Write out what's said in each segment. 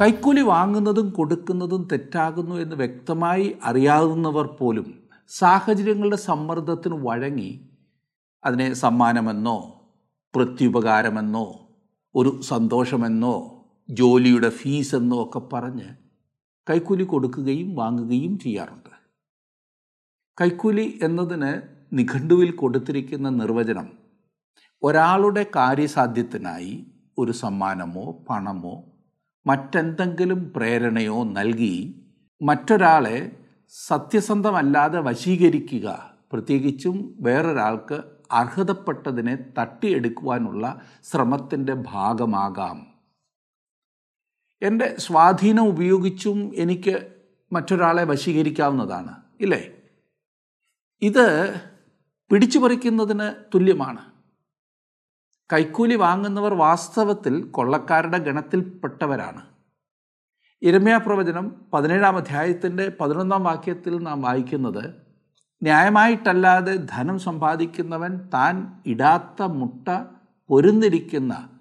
കൈക്കൂലി വാങ്ങുന്നതും കൊടുക്കുന്നതും തെറ്റാകുന്നു എന്ന് വ്യക്തമായി അറിയാവുന്നവർ പോലും സാഹചര്യങ്ങളുടെ സമ്മർദ്ദത്തിന് വഴങ്ങി അതിനെ സമ്മാനമെന്നോ പ്രത്യുപകാരമെന്നോ ഒരു സന്തോഷമെന്നോ ജോലിയുടെ ഫീസ് എന്നോ ഒക്കെ പറഞ്ഞ് കൈക്കൂലി കൊടുക്കുകയും വാങ്ങുകയും ചെയ്യാറുണ്ട്. കൈക്കൂലി എന്നതിന് നിഘണ്ടുവിൽ കൊടുത്തിരിക്കുന്ന നിർവചനം ഒരാളുടെ കാര്യസാധ്യത്തിനായി ഒരു സമ്മാനമോ പണമോ മറ്റെന്തെങ്കിലും പ്രേരണയോ നൽകി മറ്റൊരാളെ സത്യസന്ധമല്ലാതെ വശീകരിക്കുക പ്രത്യേകിച്ചും വേറൊരാൾക്ക് അർഹതപ്പെട്ടതിനെ തട്ടിയെടുക്കുവാനുള്ള ശ്രമത്തിന്റെ ഭാഗമാകാം. എന്റെ സ്വാധീനം ഉപയോഗിച്ചും എനിക്ക് മറ്റൊരാളെ വശീകരിക്കാവുന്നതാണ് ഇല്ലേ? ഇത് പിടിച്ചു പറിക്കുന്നതിന് തുല്യമാണ്. കൈക്കൂലി വാങ്ങുന്നവർ വാസ്തവത്തിൽ കൊള്ളക്കാരുടെ ഗണത്തിൽപ്പെട്ടവരാണ്. ഇരമ്യാ പ്രവചനം പതിനേഴാം അധ്യായത്തിന്റെ പതിനൊന്നാം വാക്യത്തിൽ നാം വായിക്കുന്നത് ന്യായമായിട്ടല്ലാതെ ധനം സമ്പാദിക്കുന്നവൻ താൻ ഇടാത്ത മുട്ട പൊരുന്നിരിക്കുന്ന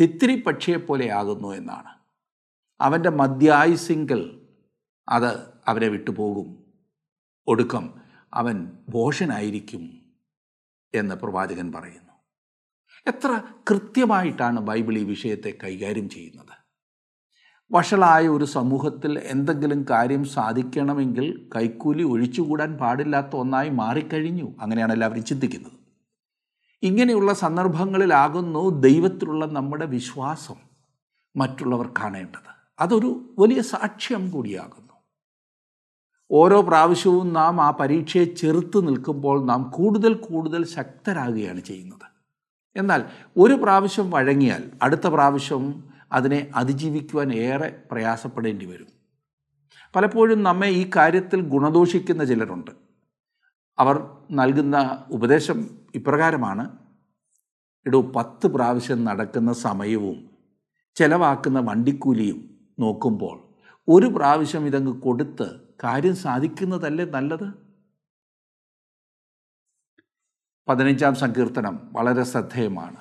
തിത്തിരി പക്ഷിയെപ്പോലെയാകുന്നു എന്നാണ്. അവന്റെ മദ്യായുസിങ്കിൽ അത് അവരെ വിട്ടുപോകും. ഒടുക്കം അവൻ ഭോഷനായിരിക്കും എന്ന് പ്രവാചകൻ പറയുന്നു. എത്ര കൃത്യമായിട്ടാണ് ബൈബിൾ ഈ വിഷയത്തെ കൈകാര്യം ചെയ്യുന്നത്? വഷളായ ഒരു സമൂഹത്തിൽ എന്തെങ്കിലും കാര്യം സാധിക്കണമെങ്കിൽ കൈക്കൂലി ഒഴിച്ചുകൂടാൻ പാടില്ലാത്ത ഒന്നായി മാറിക്കഴിഞ്ഞു അങ്ങനെയാണ് എല്ലാവരും ചിന്തിക്കുന്നത്. ഇങ്ങനെയുള്ള സന്ദർഭങ്ങളിലാകുന്നു ദൈവത്തിലുള്ള നമ്മുടെ വിശ്വാസം മറ്റുള്ളവർ കാണേണ്ടത്. അതൊരു വലിയ സാക്ഷ്യം കൂടിയാകുന്നു. ഓരോ പ്രാവശ്യവും നാം ആ പരീക്ഷയെ ചെറുത്ത് നിൽക്കുമ്പോൾ നാം കൂടുതൽ കൂടുതൽ ശക്തരാകുകയാണ് ചെയ്യുന്നത്. എന്നാൽ ഒരു പ്രാവശ്യം വഴങ്ങിയാൽ അടുത്ത പ്രാവശ്യം അതിനെ അതിജീവിക്കുവാൻ ഏറെ പ്രയാസപ്പെടേണ്ടി വരും. പലപ്പോഴും നമ്മെ ഈ കാര്യത്തിൽ ഗുണദോഷിക്കുന്ന ചിലരുണ്ട്. അവർ നൽകുന്ന ഉപദേശം ഇപ്രകാരമാണ്. ഇടൂ പത്ത് പ്രാവശ്യം നടക്കുന്ന സമയവും ചിലവാക്കുന്ന വണ്ടിക്കൂലിയും നോക്കുമ്പോൾ ഒരു പ്രാവശ്യം ഇതങ്ങ് കൊടുത്ത് കാര്യം സാധിക്കുന്നതല്ലേ നല്ലത്? പതിനഞ്ചാം സങ്കീർത്തനം വളരെ ശ്രദ്ധേയമാണ്.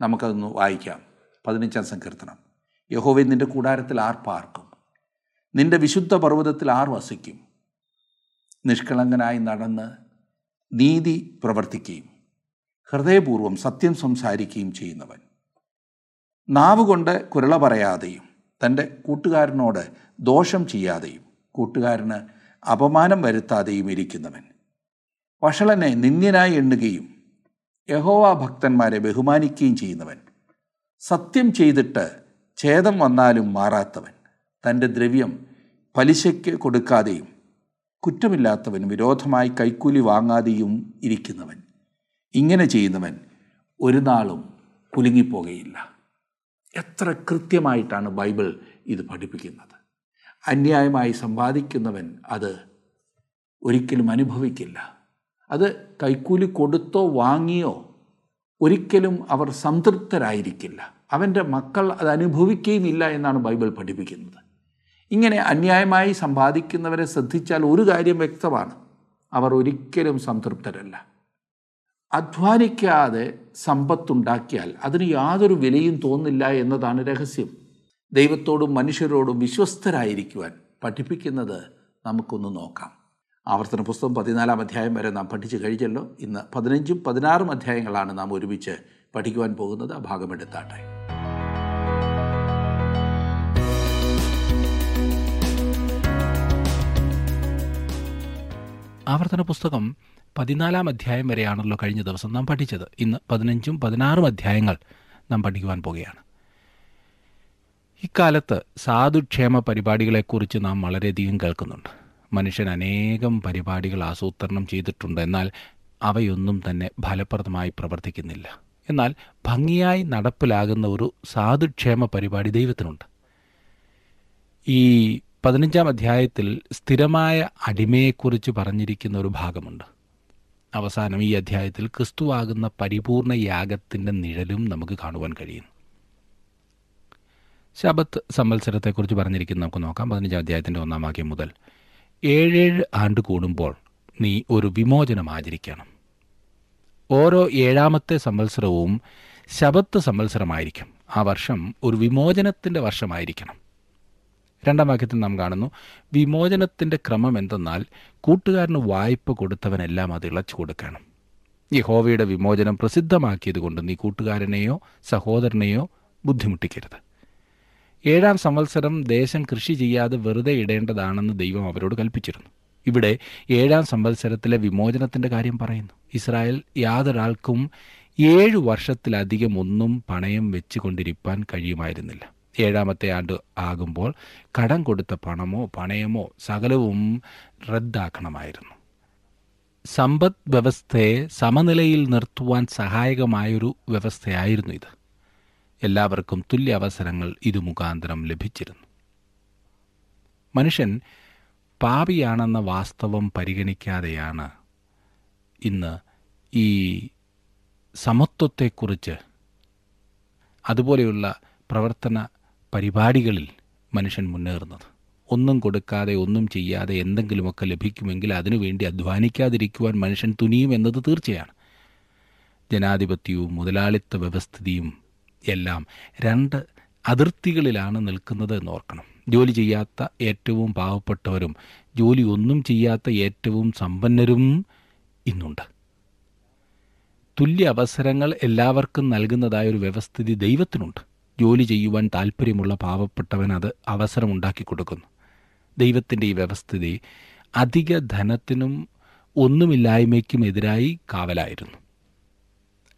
നമുക്കതൊന്ന് വായിക്കാം. പതിനഞ്ചാം സങ്കീർത്തനം. യഹോവെ നിന്റെ കൂടാരത്തിൽ ആർ പാർക്കും? നിന്റെ വിശുദ്ധ പർവതത്തിൽ ആർ വസിക്കും? നിഷ്കളങ്കനായി നടന്ന് നീതി പ്രവർത്തിക്കുകയും ഹൃദയപൂർവം സത്യം സംസാരിക്കുകയും ചെയ്യുന്നവൻ. നാവുകൊണ്ട് കുരള പറയാതെയും തന്റെ കൂട്ടുകാരനോട് ദോഷം ചെയ്യാതെയും കൂട്ടുകാരന് അപമാനം വരുത്താതെയും ഇരിക്കുന്നവൻ. വഷളനെ നിന്ദ്യനായി എണ്ണുകയും യഹോവ ഭക്തന്മാരെ ബഹുമാനിക്കുകയും ചെയ്യുന്നവൻ. സത്യം ചെയ്തിട്ട് ഛേദം വന്നാലും മാറാത്തവൻ. തന്റെ ദ്രവ്യം പലിശയ്ക്ക് കൊടുക്കാതെയും കുറ്റമില്ലാത്തവൻ വിരോധമായി കൈക്കൂലി വാങ്ങാതെയും ഇരിക്കുന്നവൻ. ഇങ്ങനെ ചെയ്യുന്നവൻ ഒരു നാളും കുലുങ്ങിപ്പോകയില്ല. എത്ര കൃത്യമായിട്ടാണ് ബൈബിൾ ഇത് പഠിപ്പിക്കുന്നത്. അന്യായമായി സമ്പാദിക്കുന്നവൻ അത് ഒരിക്കലും അനുഭവിക്കില്ല. അത് കൈക്കൂലി കൊടുത്തോ വാങ്ങിയോ ഒരിക്കലും അവർ സംതൃപ്തരായിരിക്കില്ല. അവന്റെ മക്കൾ അത് അനുഭവിക്കുകയുമില്ല എന്നാണ് ബൈബിൾ പഠിപ്പിക്കുന്നത്. ഇങ്ങനെ അന്യായമായി സമ്പാദിക്കുന്നവരെ ശ്രദ്ധിച്ചാൽ ഒരു കാര്യം വ്യക്തമാണ്. അവർ ഒരിക്കലും സംതൃപ്തരല്ല. അധ്വാനിക്കാതെ സമ്പത്തുണ്ടാക്കിയാൽ അതിന് യാതൊരു വിലയും തോന്നില്ല എന്നതാണ് രഹസ്യം. ദൈവത്തോടും മനുഷ്യരോടും വിശ്വസ്തരായിരിക്കുവാൻ പഠിപ്പിക്കുന്നത് നമുക്കൊന്ന് നോക്കാം. ആവർത്തന പുസ്തകം പതിനാലാം അധ്യായം വരെ നാം പഠിച്ചു കഴിഞ്ഞല്ലോ. ഇന്ന് പതിനഞ്ചും പതിനാറും അധ്യായങ്ങളാണ് നാം ഒരുമിച്ച് പഠിക്കുവാൻ പോകുന്നത്. ആ ഭാഗമെടുത്താട്ടെ ആവർത്തന പുസ്തകം പതിനാലാം അധ്യായം വരെയാണല്ലോ കഴിഞ്ഞ ദിവസം നാം പഠിച്ചത്. ഇന്ന് പതിനഞ്ചും പതിനാറും അധ്യായങ്ങൾ നാം പഠിക്കുവാൻ പോകുകയാണ്. ഇക്കാലത്ത് സാധുക്ഷേമ പരിപാടികളെക്കുറിച്ച് നാം വളരെയധികം കേൾക്കുന്നുണ്ട്. മനുഷ്യൻ അനേകം പരിപാടികൾ ആസൂത്രണം ചെയ്തിട്ടുണ്ട്. എന്നാൽ അവയൊന്നും തന്നെ ഫലപ്രദമായി പ്രവർത്തിക്കുന്നില്ല. എന്നാൽ ഭംഗിയായി നടപ്പിലാകുന്ന ഒരു സാധുക്ഷേമ പരിപാടി ദൈവത്തിനുണ്ട്. ഈ പതിനഞ്ചാം അധ്യായത്തിൽ സ്ഥിരമായ അടിമയെക്കുറിച്ച് പറഞ്ഞിരിക്കുന്ന ഒരു ഭാഗമുണ്ട്. അവസാനം ഈ അധ്യായത്തിൽ ക്രിസ്തുവാകുന്ന പരിപൂർണ യാഗത്തിന്റെ നിഴലും നമുക്ക് കാണുവാൻ കഴിയുന്നു. ശബത്ത് സംവത്സരത്തെക്കുറിച്ച് പറഞ്ഞിരിക്കുന്ന നമുക്ക് നോക്കാം. പതിനഞ്ചാം അധ്യായത്തിന്റെ ഒന്നാം വാക്യം മുതൽ ഏഴേഴ് ആണ്ട് കൂടുമ്പോൾ നീ ഒരു വിമോചനം ആചരിക്കണം ഓരോ ഏഴാമത്തെ സംവത്സരവും ശബത്ത് സംവത്സരമായിരിക്കും. ആ വർഷം ഒരു വിമോചനത്തിന്റെ വർഷമായിരിക്കണം. രണ്ടാം വാക്യത്തിൽ നാം കാണുന്നു വിമോചനത്തിന്റെ ക്രമം എന്തെന്നാൽ കൂട്ടുകാരന് വായ്പ കൊടുത്തവനെല്ലാം അത് ഇളച്ചു കൊടുക്കണം. യഹോവയുടെ വിമോചനം പ്രസിദ്ധമാക്കിയതുകൊണ്ട് നീ കൂട്ടുകാരനെയോ സഹോദരനെയോ ബുദ്ധിമുട്ടിക്കരുത്. ഏഴാം സംവത്സരം ദേശം കൃഷി ചെയ്യാതെ വെറുതെ ഇടേണ്ടതാണെന്ന് ദൈവം അവരോട് കൽപ്പിച്ചിരുന്നു. ഇവിടെ ഏഴാം സംവത്സരത്തിലെ വിമോചനത്തിന്റെ കാര്യം പറയുന്നു. ഇസ്രായേൽ യാതൊരാൾക്കും ഏഴു വർഷത്തിലധികം ഒന്നും പണയം വെച്ചുകൊണ്ടിരിപ്പാൻ കഴിയുമായിരുന്നില്ല. ഏഴാമത്തെ ആണ്ട് ആകുമ്പോൾ കടം കൊടുത്ത പണമോ പണയമോ സകലവും റദ്ദാക്കണമായിരുന്നു. സമ്പദ് വ്യവസ്ഥയെ സമനിലയിൽ നിർത്തുവാൻ സഹായകമായൊരു വ്യവസ്ഥയായിരുന്നു ഇത്. എല്ലാവർക്കും തുല്യ അവസരങ്ങൾ ഇതു മുഖാന്തരം ലഭിച്ചിരുന്നു. മനുഷ്യൻ പാപിയാണെന്ന വാസ്തവം പരിഗണിക്കാതെയാണ് ഇന്ന് ഈ സമത്വത്തെക്കുറിച്ച് അതുപോലെയുള്ള പ്രവർത്തന പരിപാടികളിൽ മനുഷ്യൻ മുന്നേറുന്നത്. ഒന്നും കൊടുക്കാതെ ഒന്നും ചെയ്യാതെ എന്തെങ്കിലുമൊക്കെ ലഭിക്കുമെങ്കിൽ അതിനുവേണ്ടി അധ്വാനിക്കാതിരിക്കുവാൻ മനുഷ്യൻ തുനിയും എന്നത് തീർച്ചയാണ്. ജനാധിപത്യവും മുതലാളിത്ത വ്യവസ്ഥിതിയും എല്ലാം രണ്ട് അതിർത്തികളിലാണ് നിൽക്കുന്നത് എന്നോർക്കണം. ജോലി ചെയ്യാത്ത ഏറ്റവും പാവപ്പെട്ടവരും ജോലി ഒന്നും ചെയ്യാത്ത ഏറ്റവും സമ്പന്നരും ഇന്നുണ്ട്. തുല്യ അവസരങ്ങൾ എല്ലാവർക്കും നൽകുന്നതായ ഒരു വ്യവസ്ഥിതി ദൈവത്തിനുണ്ട്. ജോലി ചെയ്യുവാൻ താല്പര്യമുള്ള പാവപ്പെട്ടവൻ അത് അവസരമുണ്ടാക്കി കൊടുക്കുന്നു. ദൈവത്തിന്റെ ഈ വ്യവസ്ഥിതി അധിക ധനത്തിനും ഒന്നുമില്ലായ്മയ്ക്കും എതിരായി കാവലായിരുന്നു.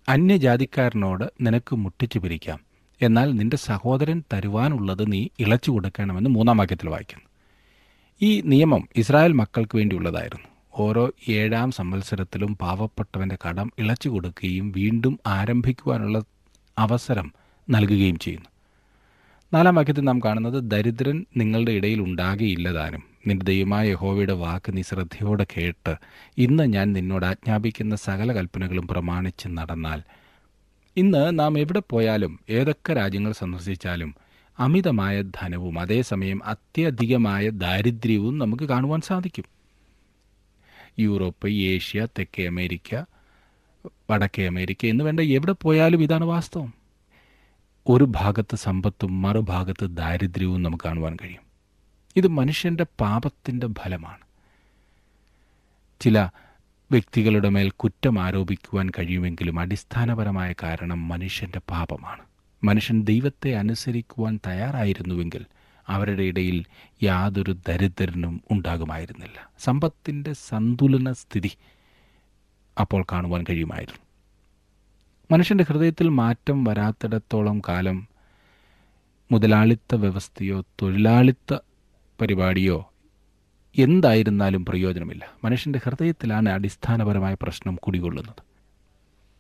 അന്യജാതിക്കാരനോട് നിനക്ക് മുട്ടിച്ചു പിരിക്കാം. എന്നാൽ നിന്റെ സഹോദരൻ തരുവാനുള്ളത് നീ ഇളച്ചു കൊടുക്കണമെന്ന് മൂന്നാം വാക്യത്തിൽ വായിക്കുന്നു. ഈ നിയമം ഇസ്രായേൽ മക്കൾക്ക് വേണ്ടിയുള്ളതായിരുന്നു. ഓരോ ഏഴാം സംവത്സരത്തിലും പാവപ്പെട്ടവന്റെ കടം ഇളച്ചു കൊടുക്കുകയും വീണ്ടും ആരംഭിക്കുവാനുള്ള അവസരം നൽകുകയും ചെയ്യുന്നു. നാലാം വാക്യത്തിൽ നാം കാണുന്നത് ദരിദ്രൻ നിങ്ങളുടെ ഇടയിൽ ഉണ്ടാകുകയില്ലതാനും നിന്റെ ദൈവമായ യഹോവയുടെ വാക്ക് നീ ശ്രദ്ധയോടെ കേട്ട്. ഇന്ന് ഞാൻ നിന്നോട് ആജ്ഞാപിക്കുന്ന സകല കൽപ്പനകളും പ്രമാണിച്ച് നടന്നാൽ. ഇന്ന് നാം എവിടെ പോയാലും ഏതൊക്കെ രാജ്യങ്ങൾ സന്ദർശിച്ചാലും അമിതമായ ധനവും അതേസമയം അത്യധികമായ ദാരിദ്ര്യവും നമുക്ക് കാണുവാൻ സാധിക്കും. യൂറോപ്പ് ഏഷ്യ തെക്കേ അമേരിക്ക വടക്കേ അമേരിക്ക എന്ന് വേണ്ട എവിടെ പോയാലും ഇതാണ് വാസ്തവം. ഒരു ഭാഗത്ത് സമ്പത്തും മറുഭാഗത്ത് ദാരിദ്ര്യവും നമുക്ക് കാണുവാൻ കഴിയും. ഇത് മനുഷ്യന്റെ പാപത്തിന്റെ ഫലമാണ്. ചില വ്യക്തികളുടെ മേൽ കുറ്റം ആരോപിക്കുവാൻ കഴിയുമെങ്കിലും അടിസ്ഥാനപരമായ കാരണം മനുഷ്യന്റെ പാപമാണ്. മനുഷ്യൻ ദൈവത്തെ അനുസരിക്കുവാൻ തയ്യാറായിരുന്നുവെങ്കിൽ അവരുടെ ഇടയിൽ യാതൊരു ദരിദ്രനും ഉണ്ടാകുമായിരുന്നില്ല. സമ്പത്തിന്റെ സന്തുലന സ്ഥിതി അപ്പോൾ കാണുവാൻ കഴിയുമായിരുന്നു. മനുഷ്യന്റെ ഹൃദയത്തിൽ മാറ്റം വരാത്തിടത്തോളം കാലം മുതലാളിത്ത വ്യവസ്ഥയോ തൊഴിലാളിത്ത പരിപാടിയോ എന്തായിരുന്നാലും പ്രയോജനമില്ല. മനുഷ്യന്റെ ഹൃദയത്തിലാണ് അടിസ്ഥാനപരമായ പ്രശ്നം കുടികൊള്ളുന്നത്.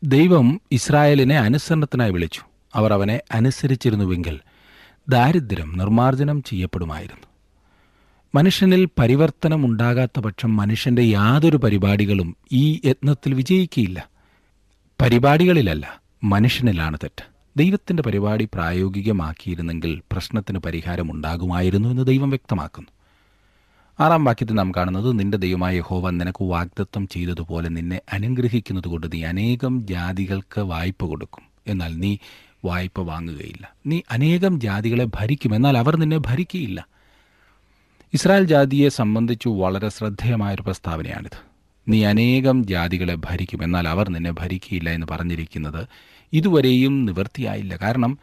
ദൈവം ഇസ്രായേലിനെ അനുസരണത്തിനായി വിളിച്ചു. അവർ അവനെ അനുസരിച്ചിരുന്നുവെങ്കിൽ ദാരിദ്ര്യം നിർമ്മാർജനം ചെയ്യപ്പെടുമായിരുന്നു. മനുഷ്യനിൽ പരിവർത്തനം ഉണ്ടാകാത്ത പക്ഷം മനുഷ്യന്റെ യാതൊരു പരിപാടികളും ഈ യത്നത്തിൽ വിജയിക്കുകയില്ല പരിപാടികളിലല്ല മനുഷ്യനിലാണ് തെറ്റ്. ദൈവത്തിന്റെ പരിപാടി പ്രായോഗികമാക്കിയിരുന്നെങ്കിൽ പ്രശ്നത്തിന് പരിഹാരമുണ്ടാകുമായിരുന്നു എന്ന് ദൈവം വ്യക്തമാക്കുന്നു. ആറാം വാക്യത്തിൽ നാം കാണുന്നത് നിന്റെ ദൈവമായ യഹോവ നിനക്ക് വാഗ്ദത്തം ചെയ്തതുപോലെ നിന്നെ അനുഗ്രഹിക്കുന്നത് കൊണ്ട് നീ അനേകം ജാതികൾക്ക് വായ്പ കൊടുക്കും. എന്നാൽ നീ വായ്പ വാങ്ങുകയില്ല. നീ അനേകം ജാതികളെ ഭരിക്കും. എന്നാൽ അവർ നിന്നെ ഭരിക്കുകയില്ല ഇസ്രായേൽ ജാതിയെ സംബന്ധിച്ചു വളരെ ശ്രദ്ധേയമായൊരു പ്രസ്താവനയാണിത്. നീ അനേകം ജാതികളെ ഭരിക്കും. എന്നാൽ അവർ നിന്നെ ഭരിക്കുകയില്ല എന്ന് പറഞ്ഞിരിക്കുന്നത് ഇതുവരെയും നിവൃത്തിയായില്ല കാരണം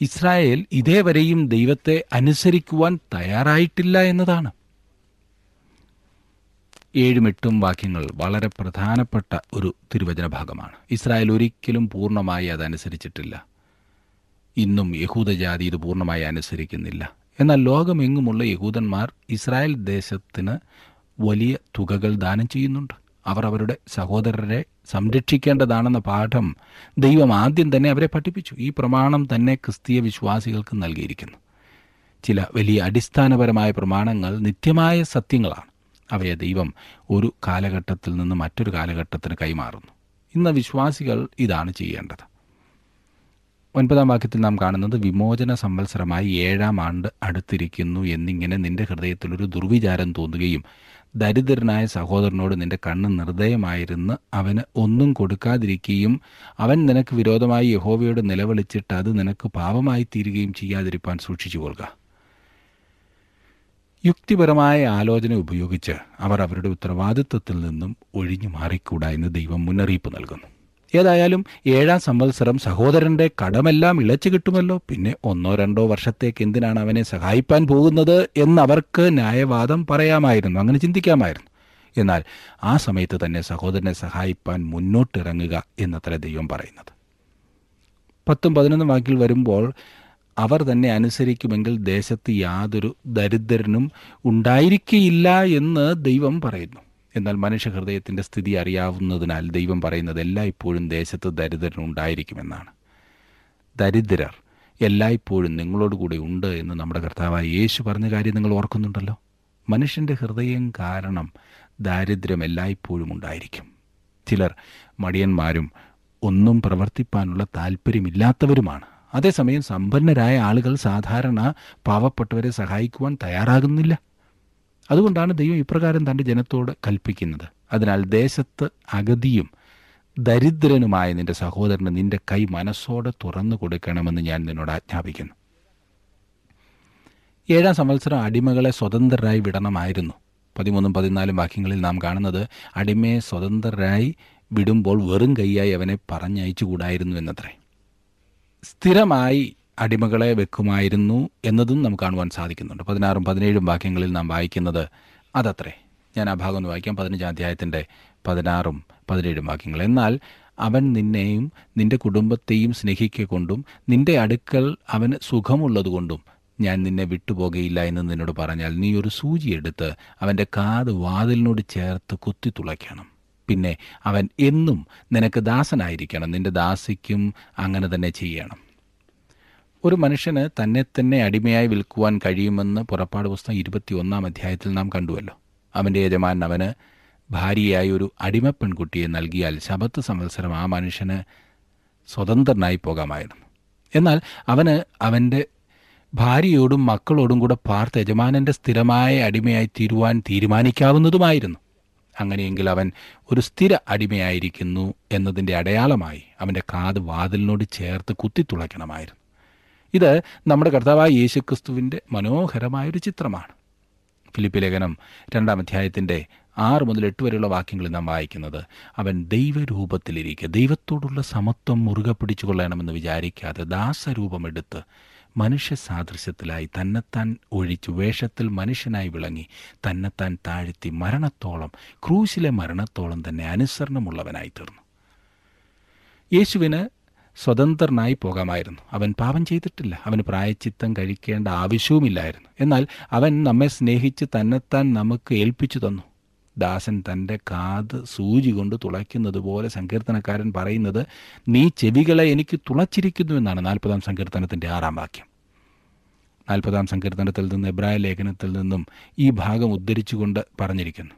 ഇസ്രായേൽ ഇതേവരെയും ദൈവത്തെ അനുസരിക്കുവാൻ തയ്യാറായിട്ടില്ല എന്നതാണ്. ഏഴും എട്ടും വാക്യങ്ങൾ വളരെ പ്രധാനപ്പെട്ട ഒരു തിരുവചന ഭാഗമാണ് ഇസ്രായേൽ ഒരിക്കലും പൂർണമായി അതനുസരിച്ചിട്ടില്ല. ഇന്നും യഹൂദജാതി ഇത് പൂർണമായി അനുസരിക്കുന്നില്ല. എന്നാൽ ലോകമെങ്ങുമുള്ള യഹൂദന്മാർ ഇസ്രായേൽ ദേശത്തിന് വലിയ തുകകൾ ദാനം ചെയ്യുന്നുണ്ട്. അവർ അവരുടെ സഹോദരരെ സംരക്ഷിക്കേണ്ടതാണെന്ന പാഠം ദൈവം ആദ്യം തന്നെ അവരെ പഠിപ്പിച്ചു. ഈ പ്രമാണം തന്നെ ക്രിസ്തീയ വിശ്വാസികൾക്ക് നൽകിയിരിക്കുന്നു. ചില വലിയ അടിസ്ഥാനപരമായ പ്രമാണങ്ങൾ നിത്യമായ സത്യങ്ങളാണ്. അവയെ ദൈവം ഒരു കാലഘട്ടത്തിൽ നിന്ന് മറ്റൊരു കാലഘട്ടത്തിന് കൈമാറുന്നു. ഇന്ന് വിശ്വാസികൾ ഇതാണ് ചെയ്യേണ്ടത്. ഒൻപതാം വാക്യത്തിൽ നാം കാണുന്നത് വിമോചന സംവത്സരമായി ഏഴാം ആണ്ട് അടുത്തിരിക്കുന്നു എന്നിങ്ങനെ നിന്റെ ഹൃദയത്തിലൊരു ദുർവിചാരം തോന്നുകയും ദരിദ്രനായ സഹോദരനോട് നിന്റെ കണ്ണ് നിർദ്ദയമായിരുന്ന് അവന് ഒന്നും കൊടുക്കാതിരിക്കുകയും അവൻ നിനക്ക് വിരോധമായി യഹോവയോട് നിലവിളിച്ചിട്ട് അത് നിനക്ക് പാപമായി തീരുകയും ചെയ്യാതിരിപ്പാൻ സൂക്ഷിച്ചു കൊള്ളുക. യുക്തിപരമായ ആലോചന ഉപയോഗിച്ച് അവർ അവരുടെ ഉത്തരവാദിത്വത്തിൽ നിന്നും ഒഴിഞ്ഞു മാറിക്കൂടാ എന്ന് ദൈവം മുന്നറിയിപ്പ് നൽകുന്നു. ഏതായാലും ഏഴാം സംവത്സരം സഹോദരന്റെ കടമെല്ലാം ഇളച്ചു കിട്ടുമല്ലോ. പിന്നെ ഒന്നോ രണ്ടോ വർഷത്തേക്ക് എന്തിനാണ് അവനെ സഹായിപ്പാൻ പോകുന്നത് എന്നവർക്ക് ന്യായവാദം പറയാമായിരുന്നു. അങ്ങനെ ചിന്തിക്കാമായിരുന്നു. എന്നാൽ ആ സമയത്ത് തന്നെ സഹോദരനെ സഹായിപ്പാൻ മുന്നോട്ടിറങ്ങുക എന്നത്ര ദൈവം പറയുന്നത്. പത്തും പതിനൊന്നും വാക്കിൽ വരുമ്പോൾ അവർ തന്നെ അനുസരിക്കുമെങ്കിൽ ദേശത്ത് യാതൊരു ദരിദ്രനും ഉണ്ടായിരിക്കയില്ല എന്ന് ദൈവം പറയുന്നു. എന്നാൽ മനുഷ്യഹൃദയത്തിന്റെ സ്ഥിതി അറിയാവുന്നതിനാൽ ദൈവം പറയുന്നത് എല്ലായ്പ്പോഴും ദേശത്ത് ദരിദ്രനുണ്ടായിരിക്കുമെന്നാണ്. ദരിദ്രർ എല്ലായ്പ്പോഴും നിങ്ങളോട് കൂടെ ഉണ്ട് എന്ന് നമ്മുടെ കർത്താവായ യേശു പറഞ്ഞ കാര്യം നിങ്ങൾ ഓർക്കുന്നുണ്ടല്ലോ? മനുഷ്യന്റെ ഹൃദയം കാരണം ദാരിദ്ര്യം എല്ലായ്പ്പോഴും ഉണ്ടായിരിക്കും. ചിലർ മടിയന്മാരും ഒന്നും പ്രവർത്തിപ്പാനുള്ള താല്പര്യമില്ലാത്തവരുമാണ്. അതേസമയം സമ്പന്നരായ ആളുകൾ സാധാരണ പാവപ്പെട്ടവരെ സഹായിക്കുവാൻ തയ്യാറാകുന്നില്ല. അതുകൊണ്ടാണ് ദൈവം ഇപ്രകാരം തന്റെ ജനത്തോട് കൽപ്പിക്കുന്നത്. അതിനാൽ ദേശത്ത് അഗതിയും ദരിദ്രനുമായ നിന്റെ സഹോദരന് നിന്റെ കൈ മനസ്സോടെ തുറന്നു കൊടുക്കണമെന്ന് ഞാൻ നിന്നോട് ആജ്ഞാപിക്കുന്നു. ഏഴാം സംവത്സരം അടിമകളെ സ്വതന്ത്രരായി വിടണമായിരുന്നു. പതിമൂന്നും പതിനാലും വാക്യങ്ങളിൽ നാം കാണുന്നത് അടിമയെ സ്വതന്ത്രരായി വിടുമ്പോൾ വെറും കൈയായി അവനെ പറഞ്ഞയച്ചുകൂടായിരുന്നു എന്നത്രേ. സ്ഥിരമായി അടിമകളെ വെക്കുമായിരുന്നു എന്നതും നമുക്ക് കാണുവാൻ സാധിക്കുന്നുണ്ട്. പതിനാറും പതിനേഴും വാക്യങ്ങളിൽ നാം വായിക്കുന്നത് അതത്രേ. ഞാൻ ആ ഭാഗം ഒന്ന് വായിക്കാം. പതിനഞ്ചാം അധ്യായത്തിന്റെ പതിനാറും പതിനേഴും വാക്യങ്ങൾ. എന്നാൽ അവൻ നിന്നെയും നിന്റെ കുടുംബത്തെയും സ്നേഹിക്കൊണ്ടും നിന്റെ അടുക്കൽ അവന് സുഖമുള്ളതുകൊണ്ടും ഞാൻ നിന്നെ വിട്ടുപോകയില്ല എന്ന് നിന്നോട് പറഞ്ഞാൽ നീ ഒരു സൂചി എടുത്ത് അവന്റെ കാത് വാതിലിനോട് ചേർത്ത് കുത്തി തുളയ്ക്കണം. പിന്നെ അവൻ എന്നും നിനക്ക് ദാസനായിരിക്കണം. നിന്റെ ദാസിക്കും അങ്ങനെ തന്നെ ചെയ്യണം. ഒരു മനുഷ്യന് തന്നെ തന്നെ അടിമയായി വിൽക്കുവാൻ കഴിയുമെന്ന് പുറപ്പാട് പുസ്തകം ഇരുപത്തിയൊന്നാം അധ്യായത്തിൽ നാം കണ്ടുവല്ലോ. അവന്റെ യജമാൻ അവന് ഭാര്യയായ ഒരു അടിമ പെൺകുട്ടിയെ നൽകിയാൽ ശബത്ത് സംവത്സരം ആ മനുഷ്യന് സ്വതന്ത്രനായി പോകാമായിരുന്നു. എന്നാൽ അവന് അവന്റെ ഭാര്യയോടും മക്കളോടും കൂടെ പാർത്ത് യജമാനന്റെ സ്ഥിരമായ അടിമയായി തീരുവാൻ തീരുമാനിക്കാവുന്നതുമായിരുന്നു. അങ്ങനെയെങ്കിൽ അവൻ ഒരു സ്ഥിര അടിമയായിരിക്കുന്നു എന്നതിന്റെ അടയാളമായി അവന്റെ കാത് വാതിലിനോട് ചേർത്ത് കുത്തിത്തുളയ്ക്കണമായിരുന്നു ഇത് നമ്മുടെ കർത്താവായ യേശുക്രിസ്തുവിന്റെ മനോഹരമായൊരു ചിത്രമാണ്. ഫിലിപ്പി ലേഖനം രണ്ടാം അധ്യായത്തിന്റെ ആറ് മുതൽ എട്ട് വരെയുള്ള വാക്യങ്ങളിൽ നാം വായിക്കുന്നത് അവൻ ദൈവരൂപത്തിലിരിക്കുക ദൈവത്തോടുള്ള സമത്വം മുറുകെ പിടിച്ചു കൊള്ളണമെന്ന് വിചാരിക്കാതെ ദാസരൂപമെടുത്ത് മനുഷ്യ സാദൃശ്യത്തിലായി തന്നെത്താൻ ഒഴിച്ചു വേഷത്തിൽ മനുഷ്യനായി വിളങ്ങി തന്നെത്താൻ താഴ്ത്തി മരണത്തോളം ക്രൂശിലെ മരണത്തോളം തന്നെ അനുസരണമുള്ളവനായി തീർന്നു. യേശുവിന് സ്വതന്ത്രനായി പോകാമായിരുന്നു. അവൻ പാപം ചെയ്തിട്ടില്ല. അവന് പ്രായച്ചിത്തം കഴിക്കേണ്ട ആവശ്യവുമില്ലായിരുന്നു. എന്നാൽ അവൻ നമ്മെ സ്നേഹിച്ച് തന്നെത്താൻ നമുക്ക് ഏൽപ്പിച്ചു തന്നു. ദാസൻ തന്റെ കാത് സൂചി കൊണ്ട് തുളയ്ക്കുന്നത് പോലെ സങ്കീർത്തനക്കാരൻ പറയുന്നത് നീ ചെവികളെ എനിക്ക് തുളച്ചിരിക്കുന്നു എന്നാണ് നാൽപ്പതാം സങ്കീർത്തനത്തിന്റെ ആറാം വാക്യം. നാൽപ്പതാം സങ്കീർത്തനത്തിൽ നിന്ന് എബ്രായ ലേഖനത്തിൽ നിന്നും ഈ ഭാഗം ഉദ്ധരിച്ചുകൊണ്ട് പറഞ്ഞിരിക്കുന്നു.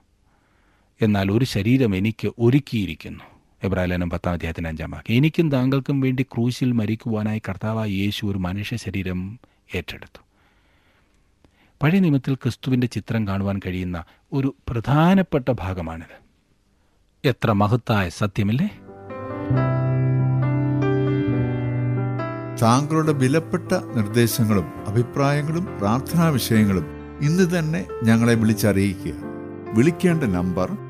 എന്നാൽ ഒരു ശരീരം എനിക്ക് ഒരുക്കിയിരിക്കുന്നു. എബ്രാലേനം പത്താം അധ്യായത്തിന് അഞ്ചാം വാക്യം. എനിക്കും താങ്കൾക്കും വേണ്ടി ക്രൂശിൽ മരിക്കുവാനായി കർത്താവായ യേശു ഒരു മനുഷ്യ ശരീരം ഏറ്റെടുത്തു. പഴയ നിയമത്തിൽ ക്രിസ്തുവിന്റെ ചിത്രം കാണുവാൻ കഴിയുന്ന ഒരു പ്രധാനപ്പെട്ട ഭാഗമാണിത്. എത്ര മഹത്തായ സത്യമല്ലേ? താങ്കളുടെ വിലപ്പെട്ട നിർദ്ദേശങ്ങളും അഭിപ്രായങ്ങളും പ്രാർത്ഥനാ വിഷയങ്ങളും ഇന്ന് തന്നെ ഞങ്ങളെ വിളിച്ചറിയിക്കുക. വിളിക്കേണ്ട number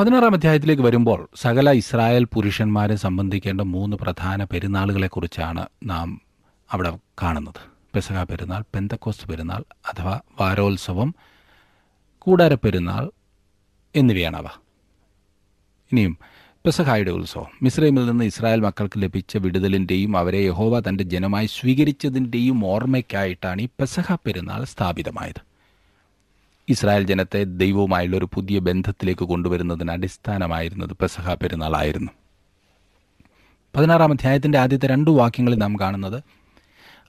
പതിനാറാം അധ്യായത്തിലേക്ക് വരുമ്പോൾ സകല ഇസ്രായേൽ പുരുഷന്മാരെ സംബന്ധിക്കേണ്ട മൂന്ന് പ്രധാന പെരുന്നാളുകളെക്കുറിച്ചാണ് നാം അവിടെ കാണുന്നത്. പെസഹ പെരുന്നാൾ പെന്തക്കോസ് പെരുന്നാൾ അഥവാ വാരോത്സവം കൂടാര പെരുന്നാൾ എന്നിവയാണ് അവ ഇനിയും പെസഹായുടെ ഉത്സവം. മിസ്രൈമിൽ നിന്ന് ഇസ്രായേൽ മക്കൾക്ക് ലഭിച്ച വിടുതലിന്റെയും അവരെ യഹോവ തന്റെ ജനമായി സ്വീകരിച്ചതിന്റെയും ഓർമ്മയ്ക്കായിട്ടാണ് ഈ പെസഹ പെരുന്നാൾ സ്ഥാപിതമായത്. ഇസ്രായേൽ ജനത്തെ ദൈവവുമായുള്ള ഒരു പുതിയ ബന്ധത്തിലേക്ക് കൊണ്ടുവരുന്നതിന് അടിസ്ഥാനമായിരുന്നത് പെസഹ പെരുന്നാളായിരുന്നു. പതിനാറാം അധ്യായത്തിന്റെ ആദ്യത്തെ രണ്ട് വാക്യങ്ങളിൽ നാം കാണുന്നത്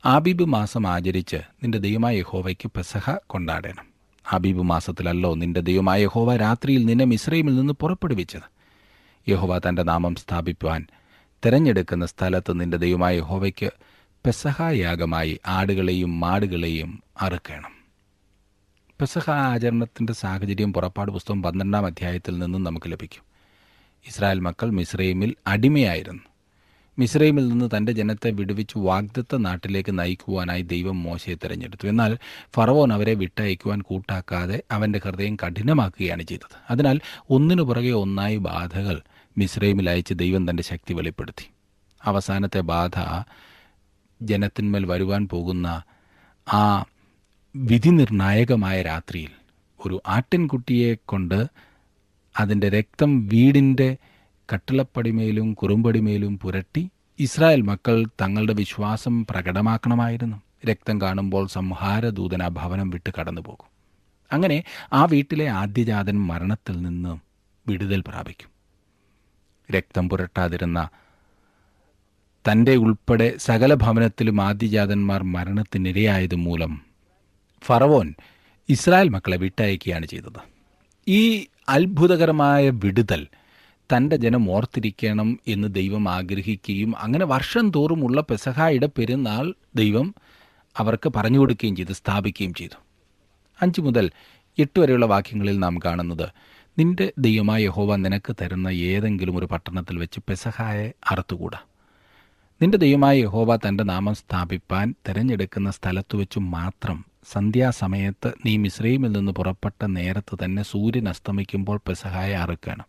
ആബീബ് മാസം ആചരിച്ച് നിന്റെ ദൈവമായ യഹോവയ്ക്ക് പെസഹ കൊണ്ടാടണം. ആബീബ് മാസത്തിലല്ലോ നിന്റെ ദൈവമായ യഹോവ രാത്രിയിൽ നിന്നെ മിശ്രയിമിൽ നിന്ന് പുറപ്പെടുവിച്ചത്. യഹോവ തന്റെ നാമം സ്ഥാപിക്കുവാൻ തിരഞ്ഞെടുക്കുന്ന സ്ഥലത്ത് നിന്റെ ദൈവമായ യഹോവയ്ക്ക് പെസഹായാഗമായി ആടുകളെയും മാടുകളെയും അറുക്കണം. പെസഹ ആചരണത്തിന്റെ സാഹചര്യം പുറപ്പാട് പുസ്തകം പന്ത്രണ്ടാം അധ്യായത്തിൽ നിന്നും നമുക്ക് ലഭിക്കും. ഇസ്രായേൽ മക്കൾ മിസ്രൈമിൽ അടിമയായിരുന്നു. മിസ്രൈമിൽ നിന്ന് തന്റെ ജനത്തെ വിടുവിച്ച് വാഗ്ദത്ത നാട്ടിലേക്ക് നയിക്കുവാനായി ദൈവം മോശയെ തിരഞ്ഞെടുത്തു. എന്നാൽ ഫറവോൻ അവരെ വിട്ടയക്കുവാൻ കൂട്ടാക്കാതെ അവന്റെ ഹൃദയം കഠിനമാക്കുകയാണ് ചെയ്തത്. അതിനാൽ ഒന്നിനു പുറകെ ഒന്നായി ബാധകൾ മിസ്രൈമിൽ അയച്ച് ദൈവം തന്റെ ശക്തി വെളിപ്പെടുത്തി. അവസാനത്തെ ബാധ ജനത്തിന്മേൽ വരുവാൻ പോകുന്ന ആ വിധി നിർണായകമായ രാത്രിയിൽ ഒരു ആട്ടിൻകുട്ടിയെ കൊണ്ട് അതിന്റെ രക്തം വീടിന്റെ കട്ടിളപ്പടിമേലും കുറുമ്പടിമേലും പുരട്ടി ഇസ്രായേൽ മക്കൾ തങ്ങളുടെ വിശ്വാസം പ്രകടമാക്കണമായിരുന്നു. രക്തം കാണുമ്പോൾ സംഹാരദൂതൻ ആ ഭവനം വിട്ട് കടന്നുപോകും. അങ്ങനെ ആ വീട്ടിലെ ആദ്യജാതൻ മരണത്തിൽ നിന്ന് വിടുതൽ പ്രാപിക്കും. രക്തം പുരട്ടാതിരുന്ന തന്റെ ഉൾപ്പെടെ സകല ഭവനത്തിലും ആദ്യജാതന്മാർ മരണത്തിനിരയായതു മൂലം ഫറവോൻ ഇസ്രായേൽ മക്കളെ വിട്ടയക്കുകയാണ് ചെയ്തത്. ഈ അത്ഭുതകരമായ വിടുതൽ തന്റെ ജനം ഓർത്തിരിക്കണം എന്ന് ദൈവം ആഗ്രഹിക്കുകയും അങ്ങനെ വർഷം തോറുമുള്ള പെസഹായുടെ പെരുന്നാൾ ദൈവം അവർക്ക് പറഞ്ഞു കൊടുക്കുകയും ചെയ്തു സ്ഥാപിക്കുകയും ചെയ്തു. അഞ്ച് മുതൽ എട്ട് വരെയുള്ള വാക്യങ്ങളിൽ നാം കാണുന്നത് നിന്റെ ദൈവമായ യഹോവ നിനക്ക് തരുന്ന ഏതെങ്കിലും ഒരു പട്ടണത്തിൽ വെച്ച് പെസഹായെ അറുത്തുകൂടാ. നിന്റെ ദൈവമായ യഹോവ തന്റെ നാമം സ്ഥാപിപ്പാൻ തിരഞ്ഞെടുക്കുന്ന സ്ഥലത്ത് വെച്ച് മാത്രം സന്ധ്യാസമയത്ത് നീ മിശ്രയിമിൽ നിന്ന് പുറപ്പെട്ട നേരത്ത് തന്നെ സൂര്യൻ അസ്തമിക്കുമ്പോൾ പെസഹായ അറുക്കണം.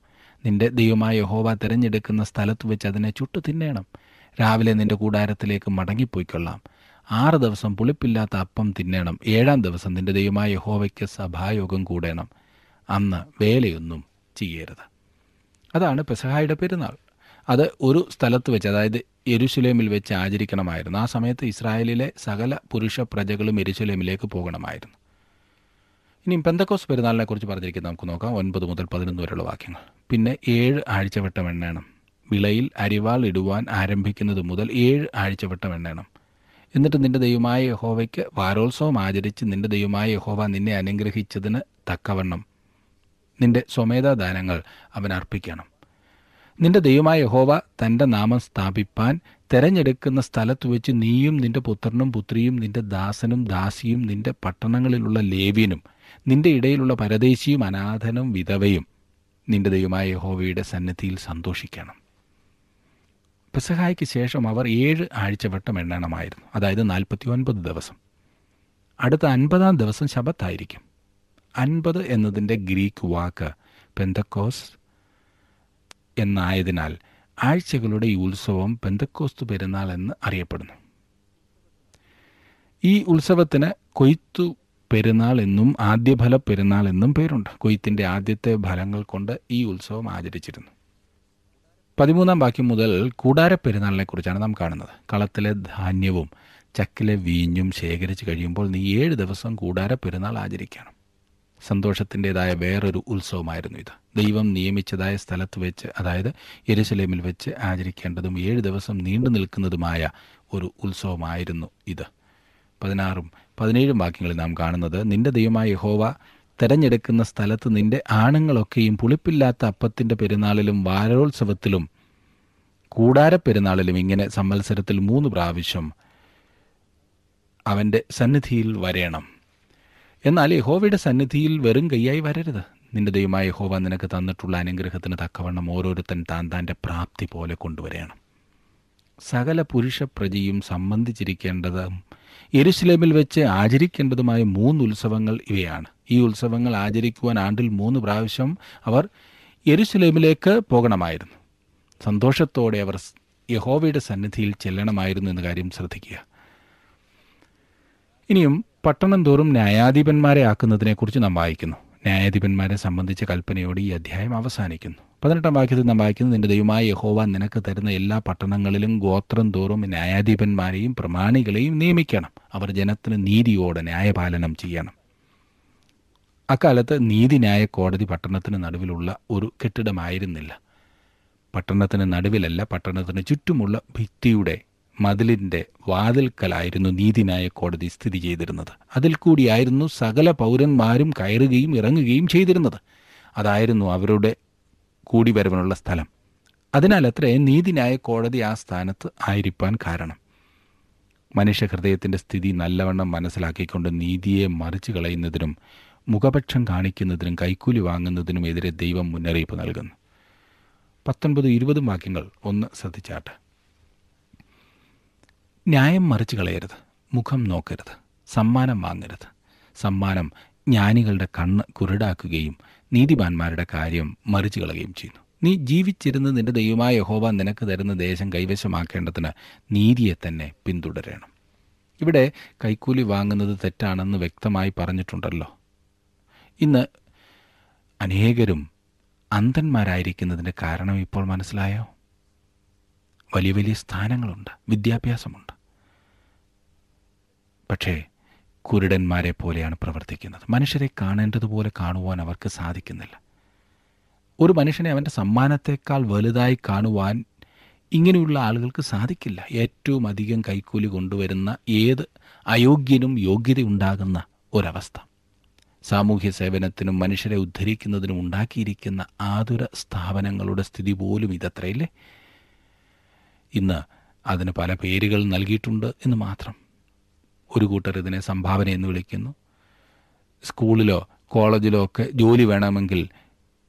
നിന്റെ ദൈവമായ യഹോവ തിരഞ്ഞെടുക്കുന്ന സ്ഥലത്ത് വെച്ച് അതിനെ ചുട്ടു തിന്നേണം. രാവിലെ നിന്റെ കൂടാരത്തിലേക്ക് മടങ്ങിപ്പോയിക്കൊള്ളാം. ആറ് ദിവസം പുളിപ്പില്ലാത്ത അപ്പം തിന്നേണം. ഏഴാം ദിവസം നിന്റെ ദൈവമായ യഹോവയ്ക്ക് സഭായോഗം കൂടേണം. അന്ന് വേലയൊന്നും ചെയ്യരുത്. അതാണ് പെസഹായുടെ പെരുന്നാൾ. അത് ഒരു സ്ഥലത്ത് വെച്ച് അതായത് യെരുശലേമിൽ വെച്ച് ആചരിക്കണമായിരുന്നു. ആ സമയത്ത് ഇസ്രായേലിലെ സകല പുരുഷ പ്രജകളും യെരുശലേമിലേക്ക് പോകണമായിരുന്നു. ഇനി പെന്തക്കോസ് പെരുന്നാളിനെ കുറിച്ച് പറഞ്ഞിരിക്കുന്നത് നമുക്ക് നോക്കാം. ഒൻപത് മുതൽ പതിനൊന്ന് വരെയുള്ള വാക്യങ്ങൾ. പിന്നെ ഏഴ് ആഴ്ചവട്ടം എണ്ണേണം. വിളയിൽ അരിവാൾ ഇടുവാൻ ആരംഭിക്കുന്നത് മുതൽ ഏഴ് ആഴ്ചവട്ടം എണ്ണേണം. എന്നിട്ട് നിന്റെ ദൈവമായ യഹോവയ്ക്ക് വാരോത്സവം ആചരിച്ച് നിന്റെ ദൈവമായ യഹോവ നിന്നെ അനുഗ്രഹിച്ചതിന് തക്കവണ്ണം നിന്റെ സ്വമേധാദാനങ്ങൾ അവൻ അർപ്പിക്കണം. നിന്റെ ദൈവമായ യഹോവ തന്റെ നാമം സ്ഥാപിപ്പാൻ തെരഞ്ഞെടുക്കുന്ന സ്ഥലത്ത് വെച്ച് നീയും നിന്റെ പുത്രനും പുത്രിയും നിന്റെ ദാസനും ദാസിയും നിന്റെ പട്ടണങ്ങളിലുള്ള ലേവ്യനും നിന്റെ ഇടയിലുള്ള പരദേശിയും അനാഥനും വിധവയും നിന്റെ ദൈവമായ യഹോവയുടെ സന്നദ്ധിയിൽ സന്തോഷിക്കണം. പെസഹായ്ക്ക് ശേഷം അവർ ഏഴ് ആഴ്ചവട്ടം എണ്ണണമായിരുന്നു. അതായത് നാൽപ്പത്തി ഒൻപത് ദിവസം. അടുത്ത അൻപതാം ദിവസം ശബത്തായിരിക്കും. അൻപത് എന്നതിന്റെ ഗ്രീക്ക് വാക്ക് പെന്തക്കോസ് എന്നായതിനാൽ ആഴ്ചകളുടെ ഈ ഉത്സവം പെന്തക്കോസ്തു പെരുന്നാൾ എന്ന് അറിയപ്പെടുന്നു. ഈ ഉത്സവത്തിന് കൊയ്ത്തു പെരുന്നാൾ എന്നും ആദ്യഫല പെരുന്നാൾ എന്നും പേരുണ്ട്. കൊയ്ത്തിന്റെ ആദ്യത്തെ ഫലങ്ങൾ കൊണ്ട് ഈ ഉത്സവം ആചരിച്ചിരുന്നു. പതിമൂന്നാം ബാക്കി മുതൽ കൂടാര പെരുന്നാളിനെ കുറിച്ചാണ് നാം കാണുന്നത്. കളത്തിലെ ധാന്യവും ചക്കിലെ വീഞ്ഞും ശേഖരിച്ച് കഴിയുമ്പോൾ നീ ഏഴ് ദിവസം കൂടാര പെരുന്നാൾ ആചരിക്കണം. സന്തോഷത്തിന്റെതായ വേറൊരു ഉത്സവമായിരുന്നു ഇത്. ദൈവം നിയമിച്ചതായ സ്ഥലത്ത് വെച്ച് അതായത് യെരുസലേമിൽ വെച്ച് ആചരിക്കേണ്ടതും ഏഴ് ദിവസം നീണ്ടു നിൽക്കുന്നതുമായ ഒരു ഉത്സവമായിരുന്നു ഇത്. പതിനാറും പതിനേഴും വാക്യങ്ങളിൽ നാം കാണുന്നത് നിന്റെ ദൈവമായ യഹോവ തെരഞ്ഞെടുക്കുന്ന സ്ഥലത്ത് നിന്റെ ആണുങ്ങളൊക്കെയും പുളിപ്പില്ലാത്ത അപ്പത്തിന്റെ പെരുന്നാളിലും വാരോത്സവത്തിലും കൂടാര പെരുന്നാളിലും ഇങ്ങനെ സംവത്സരത്തിൽ മൂന്ന് പ്രാവശ്യം അവന്റെ സന്നിധിയിൽ വരേണം. എന്നാൽ യഹോവയുടെ സന്നിധിയിൽ വെറും കൈയായി വരരുത്. നിന്റെ ദൈവമായ യഹോവ നിനക്ക് തന്നിട്ടുള്ള അനുഗ്രഹത്തിന് തക്കവണ്ണം ഓരോരുത്തൻ താൻ താന്റെ പ്രാപ്തി പോലെ കൊണ്ടുവരണം സകല പുരുഷ പ്രജയും സംബന്ധിച്ചിരിക്കേണ്ടതും എരുസലേമിൽ വെച്ച് ആചരിക്കേണ്ടതുമായ മൂന്ന് ഉത്സവങ്ങൾ ഇവയാണ്. ഈ ഉത്സവങ്ങൾ ആചരിക്കുവാൻ ആണ്ടിൽ മൂന്ന് പ്രാവശ്യം അവർ എരുസലേമിലേക്ക് പോകണമായിരുന്നു. സന്തോഷത്തോടെ അവർ യഹോവയുടെ സന്നിധിയിൽ ചെല്ലണമായിരുന്നു എന്ന കാര്യം ശ്രദ്ധിക്കുക. ഇനിയും പട്ടണം തോറും ന്യായാധിപന്മാരെ ആക്കുന്നതിനെക്കുറിച്ച് നാം വായിക്കുന്നു. ന്യായാധിപന്മാരെ സംബന്ധിച്ച കൽപ്പനയോട് ഈ അധ്യായം അവസാനിക്കുന്നു. പതിനെട്ടാം വാക്യത്തിൽ നാം വായിക്കുന്നത് നിന്റെ ദൈവമായ യഹോവ നിനക്ക് തരുന്ന എല്ലാ പട്ടണങ്ങളിലും ഗോത്രം തോറും ന്യായാധിപന്മാരെയും പ്രമാണികളെയും നിയമിക്കണം. അവർ ജനത്തിന് നീതിയോടെ ന്യായപാലനം ചെയ്യണം. അക്കാലത്ത് നീതിന്യായ കോടതി പട്ടണത്തിന് നടുവിലുള്ള ഒരു കെട്ടിടമായിരുന്നില്ല. പട്ടണത്തിന് നടുവിലല്ല പട്ടണത്തിന് ചുറ്റുമുള്ള ഭിത്തിയുടെ മതിലിന്റെ വാതിൽക്കലായിരുന്നു നീതിനായ കോടതി സ്ഥിതി ചെയ്തിരുന്നത്. അതിൽ കൂടിയായിരുന്നു സകല പൗരന്മാരും കയറുകയും ഇറങ്ങുകയും ചെയ്തിരുന്നത്. അതായിരുന്നു അവരുടെ കൂടിവരവിനുള്ള സ്ഥലം. അതിനാൽ അത്രേ നീതിന്യായ കോടതി ആ സ്ഥാനത്ത് ആയിരിക്കാൻ കാരണം. മനുഷ്യഹൃദയത്തിന്റെ സ്ഥിതി നല്ലവണ്ണം മനസ്സിലാക്കിക്കൊണ്ട് നീതിയെ മറിച്ചു കളയുന്നതിനും മുഖപക്ഷം കാണിക്കുന്നതിനും കൈക്കൂലി വാങ്ങുന്നതിനും എതിരെ ദൈവം മുന്നറിയിപ്പ് നൽകുന്നു. പത്തൊൻപത് ഇരുപതും വാക്യങ്ങൾ ഒന്ന് ശ്രദ്ധിച്ചാട്ടെ. ന്യായം മറിച്ചു കളയരുത്. മുഖം നോക്കരുത്. സമ്മാനം വാങ്ങരുത്. സമ്മാനം ജ്ഞാനികളുടെ കണ്ണ് കുരുടാക്കുകയും നീതിമാന്മാരുടെ കാര്യം മറിച്ചു കളയുകയും ചെയ്യുന്നു. നീ ജീവിച്ചിരുന്ന് നിന്റെ ദൈവമായ യഹോവ നിനക്ക് തരുന്ന ദേശം കൈവശമാക്കേണ്ടതിന് നീതിയെ തന്നെ പിന്തുടരണം. ഇവിടെ കൈക്കൂലി വാങ്ങുന്നത് തെറ്റാണെന്ന് വ്യക്തമായി പറഞ്ഞിട്ടുണ്ടല്ലോ. ഇന്ന് അനേകരും അന്ധന്മാരായിരിക്കുന്നതിന്റെ കാരണം ഇപ്പോൾ മനസ്സിലായോ? വലിയ വലിയ സ്ഥാനങ്ങളുണ്ട് വിദ്യാഭ്യാസമുണ്ട്. പക്ഷേ കുരുടന്മാരെ പോലെയാണ് പ്രവർത്തിക്കുന്നത്. മനുഷ്യരെ കാണേണ്ടതുപോലെ കാണുവാൻ അവർക്ക് സാധിക്കുന്നില്ല. ഒരു മനുഷ്യനെ അവന്റെ സമ്മാനത്തേക്കാൾ വലുതായി കാണുവാൻ ഇങ്ങനെയുള്ള ആളുകൾക്ക് സാധിക്കില്ല. ഏറ്റവും അധികം കൈക്കൂലി കൊണ്ടുവരുന്ന ഏത് അയോഗ്യനും യോഗ്യതയുണ്ടാകുന്ന ഒരവസ്ഥ. സാമൂഹ്യ സേവനത്തിനും മനുഷ്യരെ ഉദ്ധരിക്കുന്നതിനും ഉണ്ടാക്കിയിരിക്കുന്ന ആതുര സ്ഥാപനങ്ങളുടെ സ്ഥിതി പോലും ഇതത്രയില്ലേ? ഇന്ന് അതിന് പല പേരുകൾ നൽകിയിട്ടുണ്ട് എന്ന് മാത്രം. ഒരു കൂട്ടർ ഇതിനെ സംഭാവന എന്ന് വിളിക്കുന്നു. സ്കൂളിലോ കോളേജിലോ ഒക്കെ ജോലി വേണമെങ്കിൽ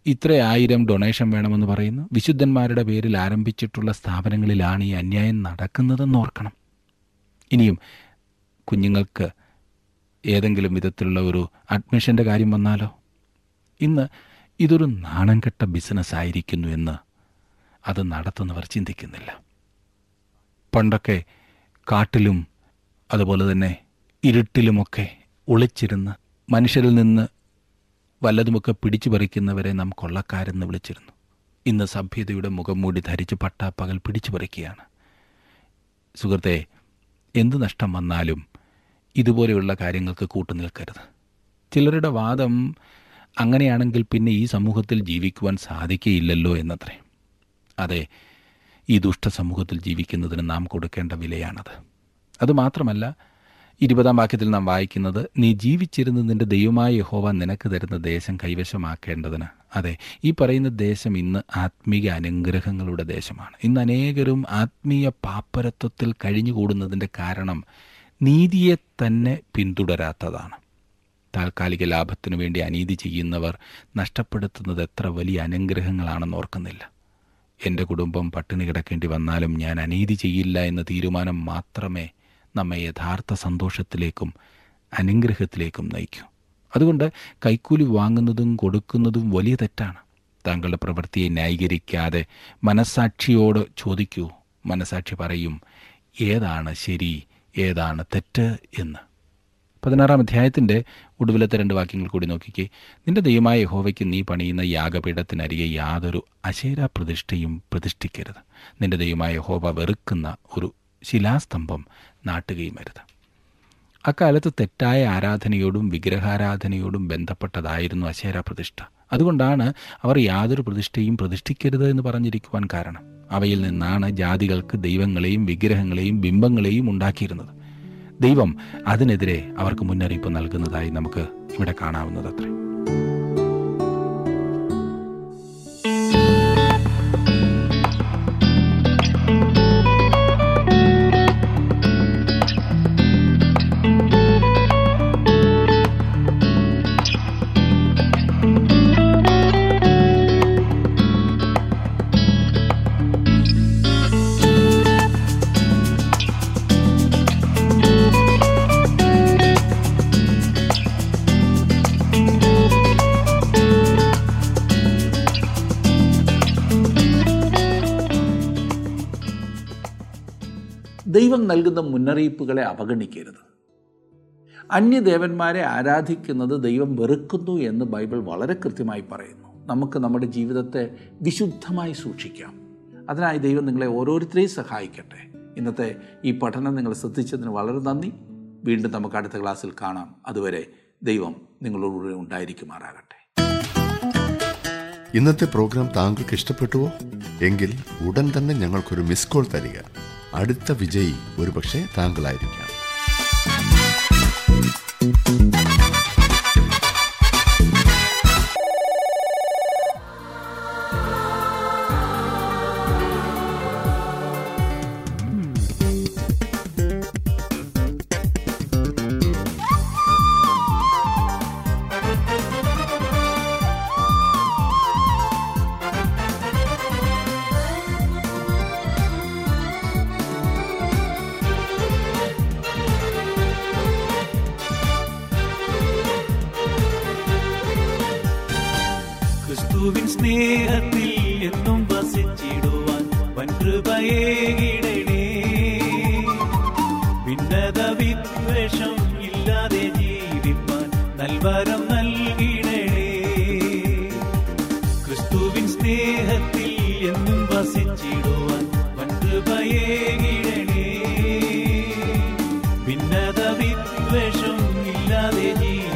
ഇത്ര ആയിരം ഡൊണേഷൻ വേണമെന്ന് പറയുന്നു. വിശുദ്ധന്മാരുടെ പേരിൽ ആരംഭിച്ചിട്ടുള്ള സ്ഥാപനങ്ങളിലാണ് ഈ അന്യായം നടക്കുന്നതെന്ന് ഓർക്കണം. ഇനിയും കുഞ്ഞുങ്ങൾക്ക് ഏതെങ്കിലും വിധത്തിലുള്ള ഒരു അഡ്മിഷന്റെ കാര്യം വന്നാലോ? ഇന്ന് ഇതൊരു നാണം കെട്ട ബിസിനസ് ആയിരിക്കുന്നു എന്ന് അത് നടത്തുന്നവർ ചിന്തിക്കുന്നില്ല. പണ്ടൊക്കെ കാട്ടിലും അതുപോലെ തന്നെ ഇരുട്ടിലുമൊക്കെ ഒളിച്ചിരുന്ന് മനുഷ്യരിൽ നിന്ന് വല്ലതുമൊക്കെ പിടിച്ചു പറിക്കുന്നവരെ നാം കൊള്ളക്കാരെന്ന് വിളിച്ചിരുന്നു. ഇന്ന് സഭ്യതയുടെ മുഖം മൂടി ധരിച്ച് പട്ടാപ്പകൽ പിടിച്ചു പറിക്കുകയാണ്. സുഹൃത്തെ എന്ത് നഷ്ടം വന്നാലും ഇതുപോലെയുള്ള കാര്യങ്ങൾക്ക് കൂട്ടുനിൽക്കരുത് ചിലരുടെ വാദം അങ്ങനെയാണെങ്കിൽ പിന്നെ ഈ സമൂഹത്തിൽ ജീവിക്കുവാൻ സാധിക്കുകയില്ലല്ലോ എന്നത്രേ. അതെ ഈ ദുഷ്ടസമൂഹത്തിൽ ജീവിക്കുന്നതിന് നാം കൊടുക്കേണ്ട വിലയാണത്. അതുമാത്രമല്ല ഇരുപതാം വാക്യത്തിൽ നാം വായിക്കുന്നത് നീ ജീവിച്ചിരുന്ന നിന്റെ ദൈവമായ യഹോവ നിനക്ക് തരുന്ന ദേശം കൈവശമാക്കേണ്ടതിന്. അതെ ഈ പറയുന്ന ദേശം ഇന്ന് ആത്മീയ അനുഗ്രഹങ്ങളുടെ ദേശമാണ്. ഇന്ന് അനേകരും ആത്മീയ പാപ്പരത്വത്തിൽ കഴിഞ്ഞുകൂടുന്നതിന്റെ കാരണം നീതിയെ തന്നെ പിന്തുടരാത്തതാണ്. താൽക്കാലിക ലാഭത്തിനു വേണ്ടി അനീതി ചെയ്യുന്നവർ നഷ്ടപ്പെടുത്തുന്നത് എത്ര വലിയ അനുഗ്രഹങ്ങളാണെന്ന് ഓർക്കുന്നില്ല. എന്റെ കുടുംബം പട്ടിണി കിടക്കേണ്ടി വന്നാലും ഞാൻ അനീതി ചെയ്യില്ല എന്ന തീരുമാനം മാത്രമേ നമ്മെ യഥാർത്ഥ സന്തോഷത്തിലേക്കും അനുഗ്രഹത്തിലേക്കും നയിക്കൂ. അതുകൊണ്ട് കൈക്കൂലി വാങ്ങുന്നതും കൊടുക്കുന്നതും വലിയ തെറ്റാണ്. താങ്കളുടെ പ്രവൃത്തിയെ ന്യായീകരിക്കാതെ മനസാക്ഷിയോട് ചോദിക്കൂ. മനസാക്ഷി പറയും ഏതാണ് ശരി ഏതാണ് തെറ്റ്? എന്ന്. പതിനാറാം അധ്യായത്തിന്റെ ഒടുവിലത്തെ രണ്ട് വാക്യങ്ങൾ കൂടി നോക്കിക്കേ. നിന്റെ ദൈവമായ യഹോവയ്ക്ക് നീ പണിയുന്ന യാഗപീഠത്തിനരികെ യാതൊരു അശേര പ്രതിഷ്ഠയും പ്രതിഷ്ഠിക്കരുത്. നിന്റെ ദൈവമായ യഹോവ വെറുക്കുന്ന ഒരു ശിലാസ്തംഭം നാട്ടുകയും അരുത് അക്കാലത്ത് തെറ്റായ ആരാധനയോടും വിഗ്രഹാരാധനയോടും ബന്ധപ്പെട്ടതായിരുന്നു അശേര പ്രതിഷ്ഠ അതുകൊണ്ടാണ് അവർ യാതൊരു പ്രതിഷ്ഠയും പ്രതിഷ്ഠിക്കരുത് എന്ന് പറഞ്ഞിരിക്കുവാൻ കാരണം. അവയിൽ നിന്നാണ് ജാതികൾക്ക് ദൈവങ്ങളെയും വിഗ്രഹങ്ങളെയും ബിംബങ്ങളെയും ഉണ്ടാക്കിയിരുന്നത്. ദൈവം അതിനെതിരെ അവർക്ക് മുന്നറിയിപ്പ് നൽകുന്നതായി നമുക്ക് ഇവിടെ കാണാവുന്നത് അത്രേ ദൈവം നൽകുന്ന മുന്നറിയിപ്പുകളെ അവഗണിക്കരുത്. അന്യദേവന്മാരെ ആരാധിക്കുന്നത് ദൈവം വെറുക്കുന്നു എന്ന് ബൈബിൾ വളരെ കൃത്യമായി പറയുന്നു. നമുക്ക് നമ്മുടെ ജീവിതത്തെ വിശുദ്ധമായി സൂക്ഷിക്കാം. അതിനായി ദൈവം നിങ്ങളെ ഓരോരുത്തരെയും സഹായിക്കട്ടെ. ഇന്നത്തെ ഈ പഠനം നിങ്ങൾ ശ്രദ്ധിച്ചതിന് വളരെ നന്ദി. വീണ്ടും നമുക്ക് അടുത്ത ക്ലാസ്സിൽ കാണാം. അതുവരെ ദൈവം നിങ്ങളോടുകൂടെ ഉണ്ടായിരിക്കുമാറാകട്ടെ. ഇന്നത്തെ പ്രോഗ്രാം താങ്കൾക്ക് ഇഷ്ടപ്പെട്ടുവോ? എങ്കിൽ ഉടൻ തന്നെ ഞങ്ങൾക്കൊരു മിസ് കോൾ തരിക. അടുത്ത വിജയി ഒരുപക്ഷെ താങ്കളായിരിക്കാം. ഭിന്നത വിദ്വേഷം ഇല്ലാതെ ജീവിപ്പാൻ